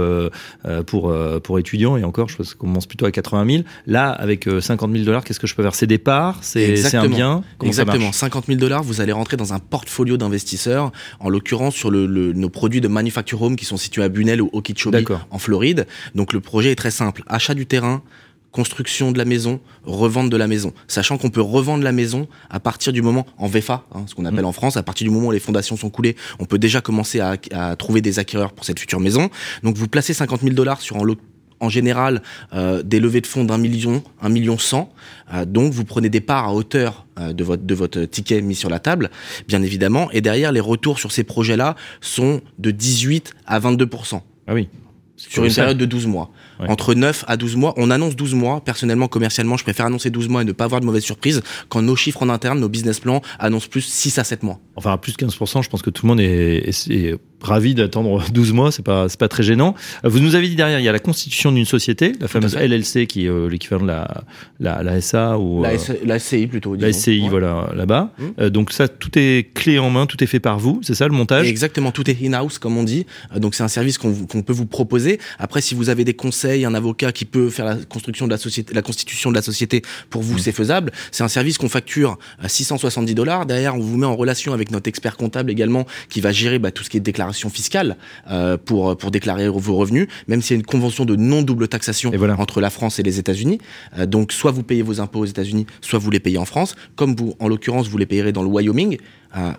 pour pour étudiants et encore je pense qu'on commence plutôt à 80 000 là avec euh, 50 000 dollars qu'est-ce que je peux faire? C'est des parts c'est c'est un bien? Comment Exactement. marche? 50 000 dollars, vous allez rentrer dans un portfolio d'investisseurs, en l'occurrence sur le, le- nos produits de manufacture home qui sont situés à Bunel ou Okeechobee en Floride. Donc le projet est très simple. Achat du terrain, construction de la maison, revente de la maison. Sachant qu'on peut revendre la maison à partir du moment, en VFA, hein, ce qu'on appelle Mm. en France, à partir du moment où les fondations sont coulées, on peut déjà commencer à, à trouver des acquéreurs pour cette future maison. Donc vous placez 50 000 dollars sur en, lo- en général euh, des levées de fonds d'un million, un million cent. Euh, donc vous prenez des parts à hauteur euh, de votre de votre ticket mis sur la table, bien évidemment. Et derrière, les retours sur ces projets-là sont de 18 à 22% ah oui sur une période de 12 mois. Ouais. Entre 9 à 12 mois, on annonce 12 mois. Personnellement, commercialement, je préfère annoncer 12 mois et ne pas avoir de mauvaises surprises quand nos chiffres en interne, nos business plans annoncent plus 6 à 7 mois. Enfin, à plus de 15%, je pense que tout le monde est, est- est ravi d'attendre 12 mois, c'est pas, pas très gênant. Euh, Vous nous avez dit derrière, il y a la constitution d'une société, la fameuse. LLC qui est euh, l'équivalent de la, la, la SA ou La, euh, S- la SCI plutôt. la. SCI, Ouais. voilà, là-bas. Euh, donc ça, tout est clé en main, tout est fait par vous, c'est ça le montage? Exactement, tout est in-house comme on dit. Donc c'est un service qu'on peut vous proposer. Après, si vous avez des conseils, un avocat qui peut faire la construction de la société, la constitution de la société pour vous, c'est faisable. C'est un service qu'on facture à 670 dollars. Derrière, on vous met en relation avec notre expert comptable également qui va gérer bah, tout ce qui est déclaration fiscale euh, pour pour déclarer vos revenus. Même s'il y a une convention de non double taxation Et voilà. entre la France et les États-Unis. Euh, donc soit vous payez vos impôts aux États-Unis, soit vous les payez en France. Comme vous, en l'occurrence, vous les payerez dans le Wyoming. Euh,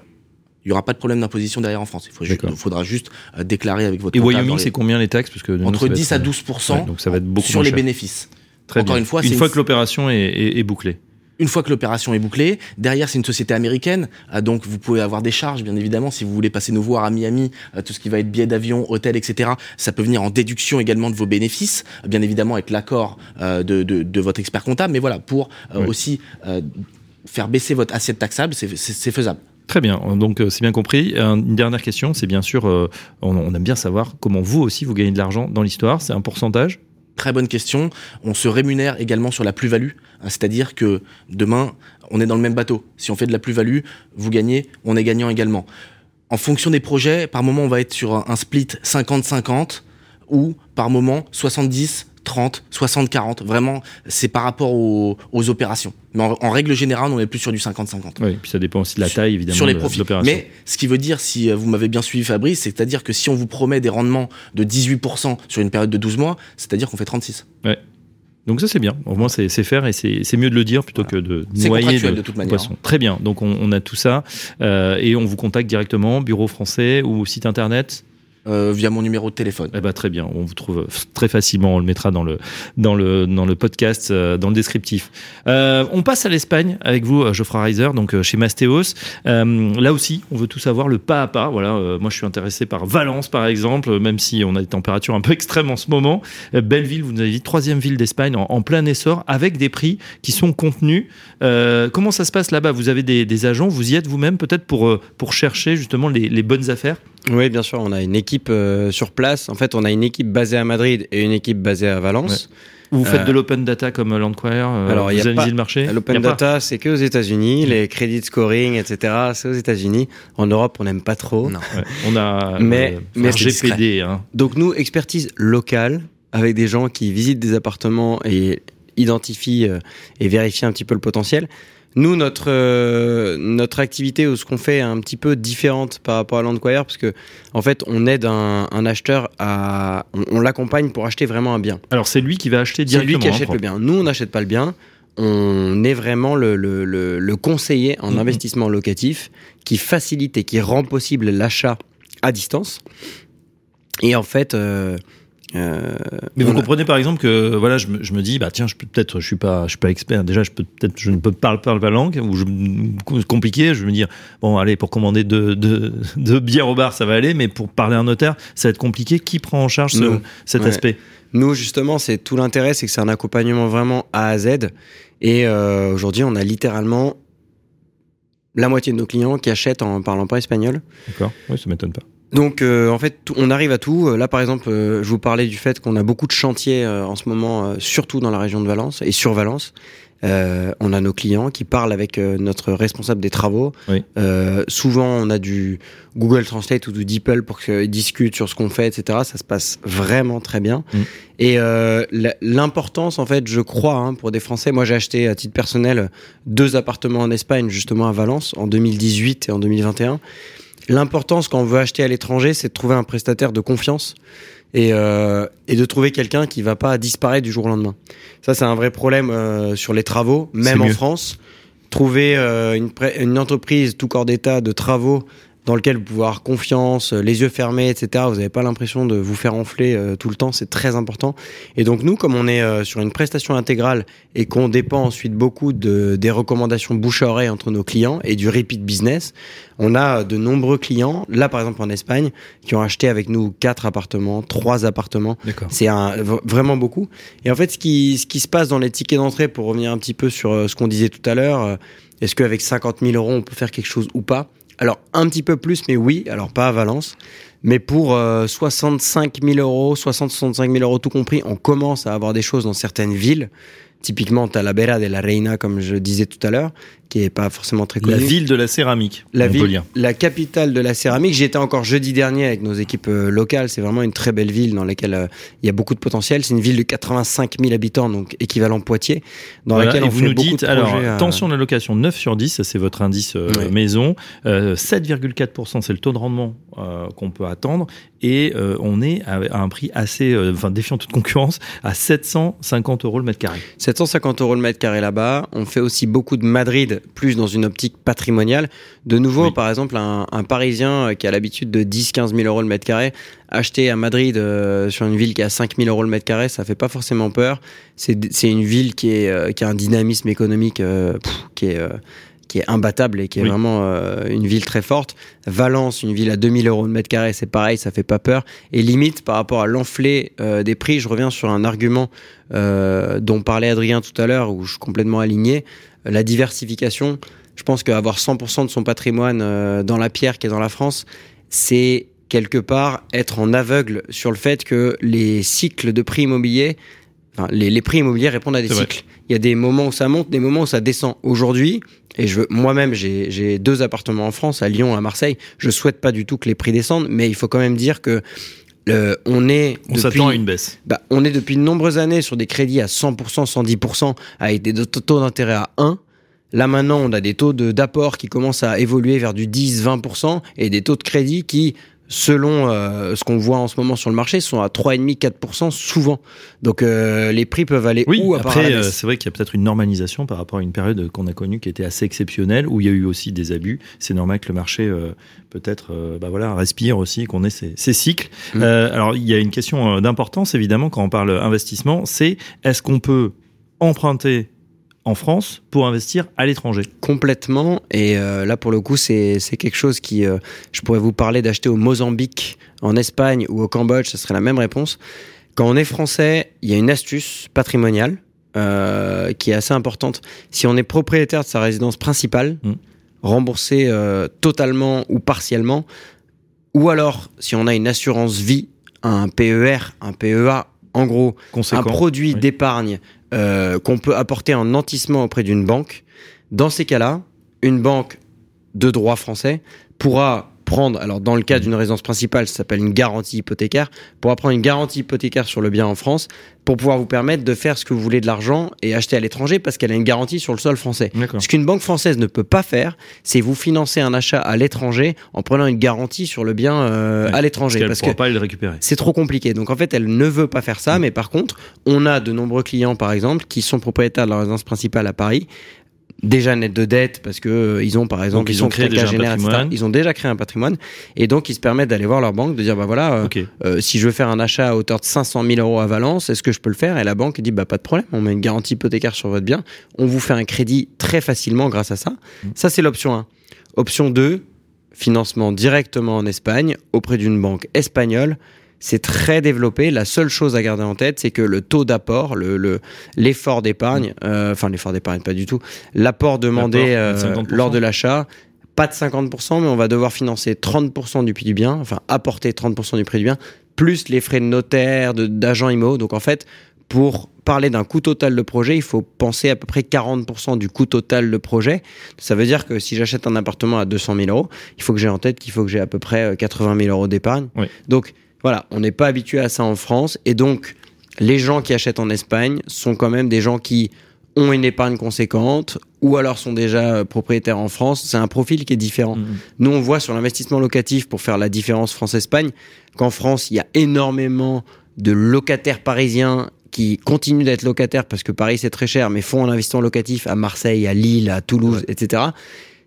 il y aura pas de problème d'imposition derrière en France. Il faut juste- D'accord. faudra juste euh, déclarer avec votre Et comptable Wyoming, dans les- c'est combien les taxes? Parce que nous, ça entre va 10 être, à euh, 12 ouais, donc ça va être beaucoup sur les bénéfices. Très Encore bien. une fois, une fois une- que l'opération est, est- est bouclée. Une fois que l'opération est bouclée, derrière c'est une société américaine, ah, donc vous pouvez avoir des charges bien évidemment si vous voulez passer nous voir à Miami, euh, tout ce qui va être billets d'avion, hôtel, etc. Ça peut venir en déduction également de vos bénéfices, bien évidemment avec l'accord euh, de, de, de votre expert comptable, mais voilà pour euh, aussi euh, faire baisser votre assiette taxable, c'est faisable. Très bien, donc euh, c'est bien compris. Une dernière question, c'est bien sûr, euh, on, aime bien savoir comment vous aussi vous gagnez de l'argent dans l'histoire. C'est un pourcentage? Très bonne question. On se rémunère également sur la plus-value, hein, c'est-à-dire que demain, on est dans le même bateau. Si on fait de la plus-value, vous gagnez, on est gagnant également. En fonction des projets, par moment, on va être sur un split 50-50 ou par moment 70 30, 60, 40. Vraiment, c'est par rapport aux, aux opérations. Mais en, en règle générale, on est plus sur du 50-50 Oui, puis ça dépend aussi de la taille, évidemment, sur les de profits. Mais ce qui veut dire, si euh, vous m'avez bien suivi Fabrice, c'est-à-dire que si on vous promet des rendements de 18% sur une période de 12 mois, c'est-à-dire qu'on fait 36. Donc ça c'est bien. Au moins c'est faire et c'est mieux de le dire plutôt que de noyer de, de toute manière, poisson. Très bien. Donc on, on a tout ça euh, et on vous contacte directement bureau français ou site internet. Euh, via mon numéro de téléphone. Eh ben très bien. On vous trouve très facilement. On le mettra dans le dans le dans le podcast euh, dans le descriptif. Euh, on passe à l'Espagne avec vous euh, Geoffroy Reiser donc euh, chez Mastéos. Euh, là aussi on veut tout savoir le pas à pas. Voilà. euh, moi je suis intéressé par Valence par exemple euh, même si on a des températures un peu extrêmes en ce moment. Euh, Belleville vous nous avez dit troisième ville d'Espagne en, plein essor avec des prix qui sont contenus. Euh, comment ça se passe là-bas? Vous avez des, agents? Vous y êtes vous-même peut-être pour euh, pour chercher justement les bonnes affaires? Oui, bien sûr, on a une équipe euh, sur place. En fait, on a une équipe basée à Madrid et une équipe basée à Valence. Ou vous faites Euh, de l'open data comme Landquire euh, alors, il y Vous a analysez pas- le marché? L'open data, c'est que aux États-Unis. Les credit scoring, etc., c'est aux États-Unis. En Europe, on n'aime pas trop. Non. Ouais, on a Mais- euh, mais GPD. Hein. Donc nous, expertise locale, avec des gens qui visitent des appartements et identifient euh, et vérifient un petit peu le potentiel. Nous, notre, euh, notre activité ou ce qu'on fait est un petit peu différente par rapport à Landquire parce que en fait, on aide un, un acheteur à, on, on l'accompagne pour acheter vraiment un bien. Alors c'est lui qui va acheter C'est directement. lui qui hein, achète le bien. Nous, on n'achète pas le bien. On est vraiment le, le, le, le conseiller en Mhm. investissement locatif qui facilite et qui rend possible l'achat à distance. Et en fait, euh, Euh, Mais vous a- comprenez par exemple que voilà, je me, je me dis bah tiens, je peux peut-être, je suis pas, je suis pas expert. Déjà, je peux peut-être, je ne peux pas parler la langue ou je compliqué. Je vais me dire bon, allez, pour commander deux deux deux bières au bar, ça va aller, mais pour parler à un notaire, ça va être compliqué. Qui prend en charge ce- cet Ouais. aspect? Nous, justement, c'est tout l'intérêt, c'est que c'est un accompagnement vraiment A à Z. Et euh, aujourd'hui, on a littéralement la moitié de nos clients qui achètent en parlant pas espagnol. D'accord. Oui, ça m'étonne pas. Donc, euh, en fait, on arrive à tout. Euh, Là, par exemple, euh, je vous parlais du fait qu'on a beaucoup de chantiers euh, en ce moment, euh, surtout dans la région de Valence et sur Valence. Euh, on a nos clients qui parlent avec notre responsable des travaux. Oui. Euh, souvent, on a du Google Translate ou du DeepL pour qu'ils discutent sur ce qu'on fait, etc. Ça se passe vraiment très bien. Mm. Et euh, l'importance, en fait, je crois, hein, pour des Français. Moi, j'ai acheté à titre personnel deux appartements en Espagne, justement à Valence, en 2018 et en 2021. L'importance quand on veut acheter à l'étranger, c'est de trouver un prestataire de confiance et, euh, et de trouver quelqu'un qui va pas disparaître du jour au lendemain. Ça, c'est un vrai problème euh, sur les travaux, même en mieux. France. Trouver euh, une entreprise tout corps d'état de travaux dans lequel vous pouvez avoir confiance, euh, les yeux fermés, etc. Vous n'avez pas l'impression de vous faire enfler euh, tout le temps, c'est très important. Et donc nous, comme on est euh, sur une prestation intégrale et qu'on dépend ensuite beaucoup de, des recommandations bouche à oreille entre nos clients et du repeat business, on a de nombreux clients, là par exemple en Espagne, qui ont acheté avec nous quatre appartements, trois appartements. D'accord. C'est vraiment beaucoup. Et en fait, ce qui, ce qui se passe dans les tickets d'entrée, pour revenir un petit peu sur ce qu'on disait tout à l'heure, est-ce qu'avec 50 000 euros, on peut faire quelque chose ou pas? Alors, un petit peu plus, mais oui. Alors, pas à Valence. Mais pour euh, 65 000 euros, 60-65 000 euros tout compris, on commence à avoir des choses dans certaines villes. Typiquement, Talavera de la Reina, comme je disais tout à l'heure, qui est pas forcément très connue. La ville de la céramique. La ville, la capitale de la céramique. J'y étais encore jeudi dernier avec nos équipes euh, locales. C'est vraiment une très belle ville dans laquelle euh, il y a beaucoup de potentiel. C'est une ville de 85 000 habitants, donc équivalent Poitiers, dans Voilà, laquelle on vous fait nous beaucoup dites, de alors, projets. tension de la location 9 sur 10, ça, c'est votre indice euh, maison. Euh, 7,4%, c'est le taux de rendement euh, qu'on peut attendre. Et euh, on est à, à un prix assez, euh, enfin, défiant toute concurrence, à 750 euros le mètre carré. 750 euros le mètre carré là-bas. On fait aussi beaucoup de Madrid, plus dans une optique patrimoniale. De nouveau, Oui. par exemple, un, un Parisien euh, qui a l'habitude de 10-15 000 euros le mètre carré, acheter à Madrid euh, sur une ville qui a 5 000 euros le mètre carré, ça fait pas forcément peur. C'est une ville qui, est, euh, qui a un dynamisme économique euh, pff, qui est... qui est imbattable et qui est Oui. vraiment une ville très forte. Valence, une ville à 2000 euros le mètre carré, c'est pareil, ça fait pas peur. Et limite, par rapport à l'enflée des prix, je reviens sur un argument dont parlait Adrien tout à l'heure, où je suis complètement aligné, la diversification. Je pense qu'avoir 100% de son patrimoine euh, dans la pierre qui est dans la France, c'est quelque part être en aveugle sur le fait que les cycles de prix immobiliers, enfin, les, les prix immobiliers répondent à des vrai. cycles. Il y a des moments où ça monte, des moments où ça descend. Aujourd'hui, et je moi-même, j'ai deux appartements en France, à Lyon, à Marseille. Je souhaite pas du tout que les prix descendent, mais il faut quand même dire que euh, on est On s'attend à une baisse. bah, on est depuis de nombreuses années sur des crédits à 100%, 110%, avec des taux d'intérêt à 1. Là maintenant, on a des taux de- d'apport qui commencent à évoluer vers du 10-20% et des taux de crédit qui, selon euh, ce qu'on voit en ce moment sur le marché, sont à 3,5-4% souvent. Donc euh, les prix peuvent aller Oui, où à après, euh, c'est vrai qu'il y a peut-être une normalisation par rapport à une période qu'on a connue qui était assez exceptionnelle, où il y a eu aussi des abus. C'est normal que le marché, euh, peut-être, bah voilà, respire aussi, qu'on ait ces, ces cycles. Mm. Alors, il y a une question d'importance, évidemment, quand on parle investissement, c'est est-ce qu'on peut emprunter en France pour investir à l'étranger Complètement. Et euh, là, pour le coup, c'est quelque chose qui, euh, je pourrais vous parler d'acheter au Mozambique, en Espagne ou au Cambodge, ce serait la même réponse. Quand on est français, il y a une astuce patrimoniale euh, qui est assez importante. Si on est propriétaire de sa résidence principale, Mm. remboursé euh, totalement ou partiellement, ou alors si on a une assurance vie, un PER, un PEA, en gros, conséquent un produit oui. d'épargne euh, qu'on peut apporter en nantissement auprès d'une banque. Dans ces cas-là, une banque de droit français pourra prendre, alors dans le cas d'une résidence principale, ça s'appelle une garantie hypothécaire, pourra prendre une garantie hypothécaire sur le bien en France pour pouvoir vous permettre de faire ce que vous voulez de l'argent et acheter à l'étranger parce qu'elle a une garantie sur le sol français. Ce qu'une banque française ne peut pas faire, c'est vous financer un achat à l'étranger en prenant une garantie sur le bien euh, Ouais, à Parce l'étranger. qu'elle ne Parce que pourra pas le récupérer. c'est trop compliqué. Donc en fait, elle ne veut pas faire ça, mais par contre, on a de nombreux clients, par exemple, qui sont propriétaires de leur résidence principale à Paris. Déjà net de dette parce que euh, ils ont par exemple Donc, ils ont créé déjà un patrimoine. Ils ont déjà créé un patrimoine et donc ils se permettent d'aller voir leur banque de dire bah voilà euh, euh, si je veux faire un achat à hauteur de 500 000 euros à Valence, est-ce que je peux le faire? Et la banque dit bah pas de problème, on met une garantie hypothécaire sur votre bien, on vous fait un crédit très facilement grâce à ça. Mmh. Ça c'est l'option 1. Option 2, financement directement en Espagne auprès d'une banque espagnole. C'est très développé. La seule chose à garder en tête, c'est que le taux d'apport, le le- l'effort d'épargne, euh, enfin l'effort d'épargne pas du tout, l'apport demandé euh, 50%. lors de l'achat, pas de 50%, mais on va devoir financer 30% du prix du bien, enfin apporter 30% du prix du bien, plus les frais de notaire, de- d'agent IMO. Donc en fait, pour parler d'un coût total de projet, il faut penser à peu près 40% du coût total de projet. Ça veut dire que si j'achète un appartement à 200 000 euros, il faut que j'ai en tête qu'il faut que j'ai à peu près euh, 80 000 euros d'épargne. Oui. Donc voilà, on n'est pas habitué à ça en France. Et donc, les gens qui achètent en Espagne sont quand même des gens qui ont une épargne conséquente ou alors sont déjà euh, propriétaires en France. C'est un profil qui est différent. Mhm. Nous, on voit sur l'investissement locatif, pour faire la différence France-Espagne, qu'en France, il y a énormément de locataires parisiens qui continuent d'être locataires parce que Paris, c'est très cher, mais font un investissement locatif à Marseille, à Lille, à Toulouse, etc.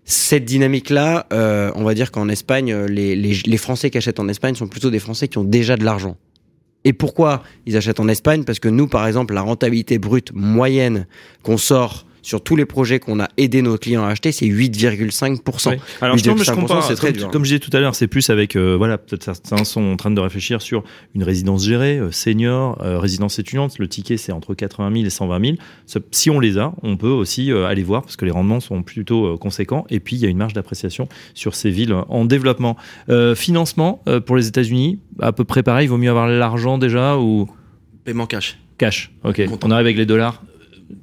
Cette dynamique-là, euh, on va dire qu'en Espagne, euh, les, les, les Français qui achètent en Espagne sont plutôt des Français qui ont déjà de l'argent. Et pourquoi ils achètent en Espagne? Parce que nous, par exemple, la rentabilité brute moyenne qu'on sort sur tous les projets qu'on a aidé nos clients à acheter, c'est 8,5%. Ouais. Alors justement, mais je 8,5%, compare, c'est très comme, dur. comme je disais tout à l'heure, c'est plus avec, euh, voilà, peut-être certains sont en train de réfléchir sur une résidence gérée, euh, senior, euh, résidence étudiante. Le ticket, c'est entre 80 000 et 120 000. Ce- Si on les a, on peut aussi euh, aller voir parce que les rendements sont plutôt euh, conséquents. Et puis, il y a une marge d'appréciation sur ces villes en développement. Euh, financement euh, pour les États-Unis, à peu près pareil. Il vaut mieux avoir l'argent déjà ou Paiement cash. cash. Ok. On arrive avec les dollars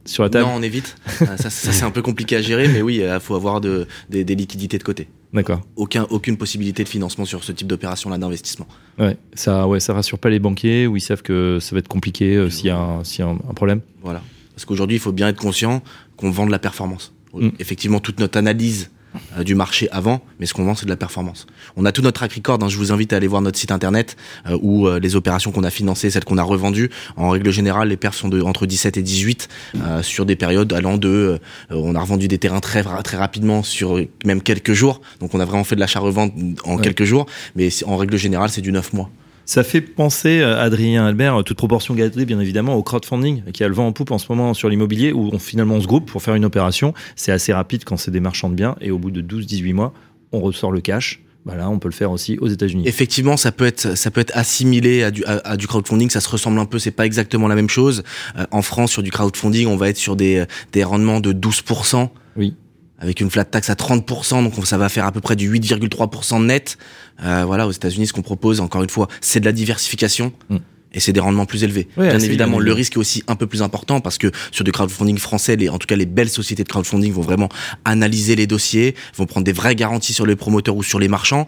sur la table. Non, on évite. Euh, ça, ça, c'est un peu compliqué à gérer, mais oui, il faut avoir de, des, des liquidités de côté. D'accord. Aucun, aucune possibilité de financement sur ce type d'opération-là d'investissement. Ouais. Ça, ouais, ça rassure pas les banquiers où ils savent que ça va être compliqué euh, s'il y a, un, s'il y a un- un problème. Voilà. Parce qu'aujourd'hui, il faut bien être conscient qu'on vend de la performance. Mm. Effectivement, toute notre analyse euh, du marché avant, mais ce qu'on vend, c'est de la performance. On a tout notre track record. hein. Je vous invite à aller voir notre site internet euh, où euh, les opérations qu'on a financées, celles qu'on a revendues. En règle générale, les perfs sont de entre 17 et 18 euh, sur des périodes allant de. on a revendu des terrains très très rapidement sur même quelques jours. Donc, on a vraiment fait de l'achat-revente en Ouais. quelques jours, mais en règle générale, c'est du 9 mois. Ça fait penser, euh, Adrien Albert, euh, toute proportion gardée bien évidemment, au crowdfunding qui a le vent en poupe en ce moment sur l'immobilier où on, finalement on se groupe pour faire une opération. C'est assez rapide quand c'est des marchands de biens et au bout de 12-18 mois, on ressort le cash. Bah là, on peut le faire aussi aux États-Unis. Effectivement, ça peut être ça peut être assimilé à du à, à du crowdfunding. Ça se ressemble un peu. C'est pas exactement la même chose. Euh, en France, sur du crowdfunding, on va être sur des des rendements de 12%. Oui. Avec une flat tax à 30%, donc ça va faire à peu près du 8,3% net. Euh, voilà, aux États-Unis, ce qu'on propose, encore une fois, c'est de la diversification. Mm. Et c'est des rendements plus élevés. Bien évidemment, bien le risque est aussi un peu plus important parce que sur du crowdfunding français, les, en tout cas les belles sociétés de crowdfunding vont vraiment analyser les dossiers, vont prendre des vraies garanties sur les promoteurs ou sur les marchands.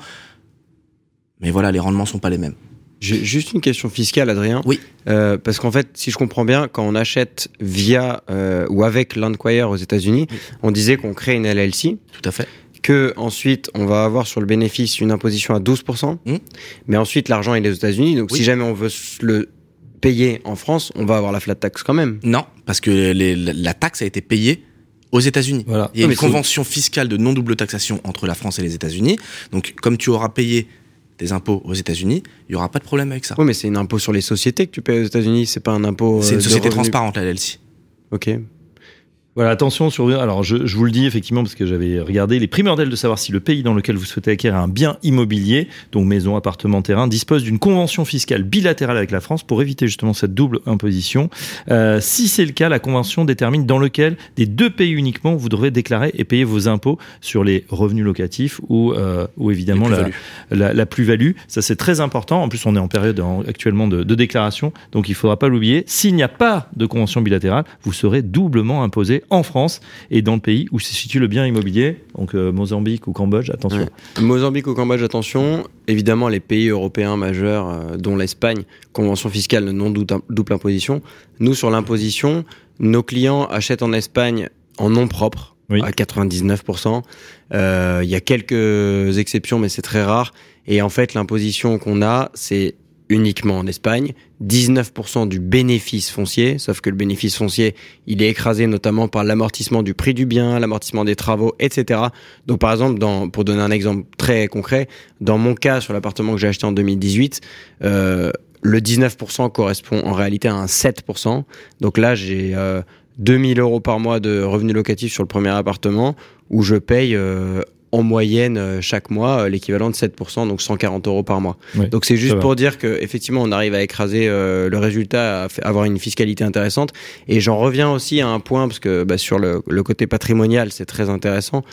Mais voilà, les rendements sont pas les mêmes. J'ai juste une question fiscale, Adrien. Oui. Euh, parce qu'en fait, si je comprends bien, quand on achète via euh, ou avec Landquire aux États-Unis, on disait qu'on crée une LLC, Tout à fait. que ensuite on va avoir sur le bénéfice une imposition à 12%, Mm. mais ensuite l'argent il est aux États-Unis, donc Oui. si jamais on veut le payer en France, on va avoir la flat tax quand même. Non, parce que les- la, la taxe a été payée aux États-Unis. Voilà. Il y a Non, une convention fiscale de non double taxation entre la France et les États-Unis. Donc, comme tu auras payé des impôts aux États-Unis, il y aura pas de problème avec ça. Oui, mais c'est un impôt sur les sociétés que tu payes aux États-Unis, c'est pas un impôt. C'est euh, une de société transparente, la LLC. Ok. Voilà, attention sur. Alors, je, je vous le dis effectivement parce que j'avais regardé. Il est primordial de savoir si le pays dans lequel vous souhaitez acquérir un bien immobilier, donc maison, appartement, terrain, dispose d'une convention fiscale bilatérale avec la France pour éviter justement cette double imposition. Euh, si c'est le cas, la convention détermine dans lequel des deux pays uniquement vous devrez déclarer et payer vos impôts sur les revenus locatifs ou, euh, ou évidemment la, plus-values. la, la plus-value. Ça, c'est très important. En plus, on est en période en- actuellement de, de déclaration, donc il faudra pas l'oublier. S'il n'y a pas de convention bilatérale, vous serez doublement imposé en France et dans le pays où se situe le bien immobilier, donc euh, Mozambique ou Cambodge. Attention. Ouais. Mozambique ou Cambodge, attention. Évidemment, les pays européens majeurs, euh, dont l'Espagne, convention fiscale de non double double imposition. Nous, sur l'imposition, nos clients achètent en Espagne en nom propre. Oui. à 99%. Euh, Il y a quelques exceptions, mais c'est très rare. Et en fait, l'imposition qu'on a, c'est uniquement en Espagne, 19% du bénéfice foncier, sauf que le bénéfice foncier, il est écrasé notamment par l'amortissement du prix du bien, l'amortissement des travaux, etc. Donc par exemple, pour donner un exemple très concret, dans mon cas sur l'appartement que j'ai acheté en 2018, euh, le 19% correspond en réalité à un 7%. Donc là, j'ai euh, 2000 euros par mois de revenus locatifs sur le premier appartement où je paye euh, en moyenne euh, chaque mois euh, l'équivalent de 7%, donc 140 euros par mois. Donc c'est juste pour dire que effectivement on arrive à écraser euh, le résultat, à avoir une fiscalité intéressante. Et j'en reviens aussi à un point parce que bah, sur le, le côté patrimonial c'est très intéressant.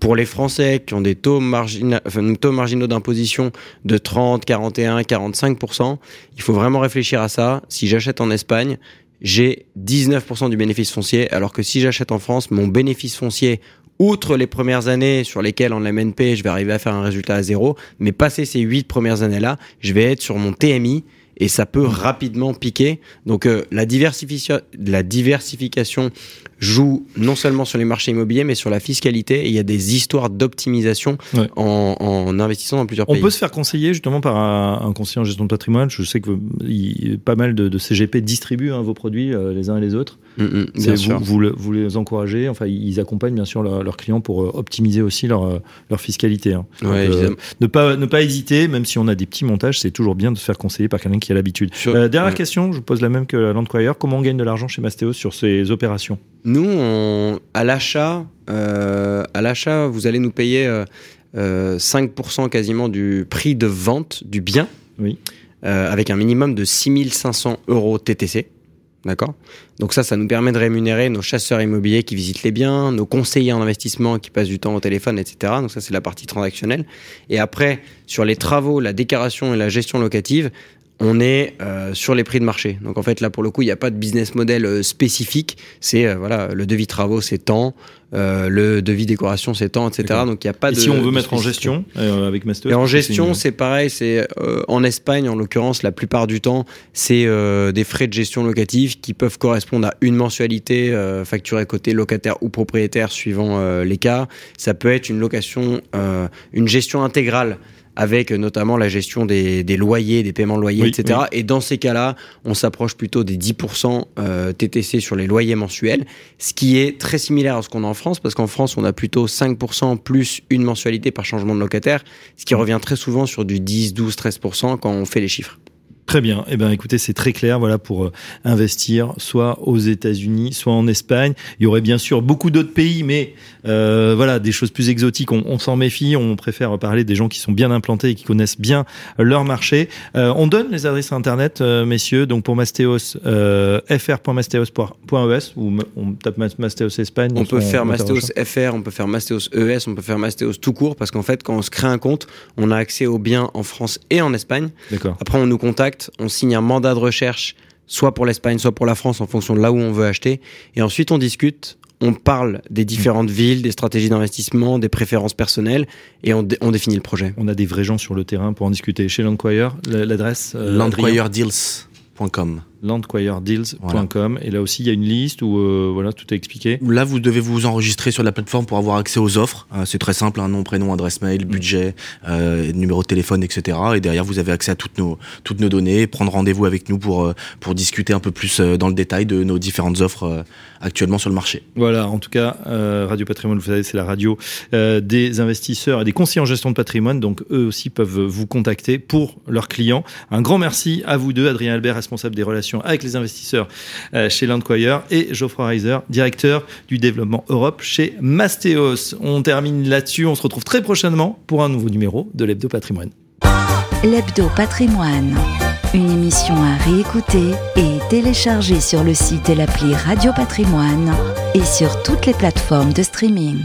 Pour les Français qui ont des taux, margina- enfin, taux marginaux d'imposition de 30, 41, 45%, il faut vraiment réfléchir à ça. Si j'achète en Espagne, j'ai 19% du bénéfice foncier, alors que si j'achète en France, mon bénéfice foncier, outre les premières années sur lesquelles en MNP, je vais arriver à faire un résultat à zéro, mais passer ces 8 premières années-là, je vais être sur mon TMI et ça peut rapidement piquer. Donc euh, la, diversification, la diversification joue non seulement sur les marchés immobiliers, mais sur la fiscalité. Et il y a des histoires d'optimisation Ouais. en, en investissant dans plusieurs On pays. peut se faire conseiller justement par un, un conseiller en gestion de patrimoine. Je sais que il- pas mal de, de CGP distribuent hein, vos produits euh, les uns et les autres. Mm, mm, bien vous, sûr. vous, le- vous les encouragez. Enfin, ils accompagnent bien sûr leurs leurs clients pour euh, optimiser aussi leur, euh, leur fiscalité. hein. Ouais, Donc, euh, ne pas ne pas hésiter, même si on a des petits montages, c'est toujours bien de se faire conseiller par quelqu'un qui a l'habitude. Euh, dernière ouais. question, je vous pose la même que Landquire. Comment on gagne de l'argent chez Mastéos sur ces opérations? Nous, on- à l'achat, euh, à l'achat, vous allez nous payer euh, euh, 5% quasiment du prix de vente du bien, Oui. avec un minimum de 6500 euros TTC. D'accord Donc ça, ça nous permet de rémunérer nos chasseurs immobiliers qui visitent les biens, nos conseillers en investissement qui passent du temps au téléphone, etc. Donc ça, c'est la partie transactionnelle. Et après, sur les travaux, la décoration et la gestion locative, on est euh, sur les prix de marché. Donc en fait, là, pour le coup, il n'y a pas de business model euh, spécifique. C'est, euh, voilà, le devis travaux, c'est tant, le devis décoration, c'est tant, etc. Donc il n'y a pas Et de... si on veut mettre en gestion avec Mastéos Et en gestion, une- c'est pareil. C'est en Espagne, en l'occurrence, la plupart du temps, c'est des frais de gestion locative qui peuvent correspondre à une mensualité facturée côté locataire ou propriétaire, suivant les cas. Ça peut être une location, une gestion intégrale avec notamment la gestion des, des loyers, des paiements de loyers, Oui, etc. Et dans ces cas-là, on s'approche plutôt des 10% euh, TTC sur les loyers mensuels, ce qui est très similaire à ce qu'on a en France, parce qu'en France, on a plutôt 5% plus une mensualité par changement de locataire, ce qui revient très souvent sur du 10, 12, 13% quand on fait les chiffres. Très bien. Eh ben, écoutez, c'est très clair. Voilà pour euh, investir, soit aux États-Unis, soit en Espagne. Il y aurait bien sûr beaucoup d'autres pays, mais euh, voilà, des choses plus exotiques. On, on s'en méfie. On préfère parler des gens qui sont bien implantés et qui connaissent bien leur marché. Euh, on donne les adresses internet, messieurs. Donc pour Mastéos, fr.mastéos.es ou on tape Mas- Mastéos Espagne. On peut faire Mastéos FR, on peut faire Mastéos ES, on peut faire Mastéos tout court, parce qu'en fait, quand on se crée un compte, on a accès aux biens en France et en Espagne. D'accord. Après, on nous contacte, on signe un mandat de recherche, soit pour l'Espagne, soit pour la France, en fonction de là où on veut acheter. Et ensuite, on discute, on parle des différentes villes, des stratégies d'investissement, des préférences personnelles, et on, dé- on définit le projet. On a des vrais gens sur le terrain pour en discuter. Chez Landquire, la- l'adresse euh, Landquiredeals.com. et là aussi il y a une liste où euh, voilà tout est expliqué. Là, vous devez vous enregistrer sur la plateforme pour avoir accès aux offres. Euh, c'est très simple, un nom, prénom, adresse mail, budget, euh, numéro de téléphone, etc. Et derrière, vous avez accès à toutes nos toutes nos données, prendre rendez-vous avec nous pour pour discuter un peu plus dans le détail de nos différentes offres actuellement sur le marché. Voilà, en tout cas, Radio Patrimoine, vous savez, c'est la radio des investisseurs et des conseillers en gestion de patrimoine. Donc, eux aussi peuvent vous contacter pour leurs clients. Un grand merci à vous deux, Adrien Albert, responsable des relations avec les investisseurs euh, chez Landquire, et Geoffroy Reiser, directeur du développement Europe chez Mastéos. On termine là-dessus. On se retrouve très prochainement pour un nouveau numéro de l'Hebdo Patrimoine. L'Hebdo Patrimoine, une émission à réécouter et télécharger sur le site et l'appli Radio Patrimoine et sur toutes les plateformes de streaming.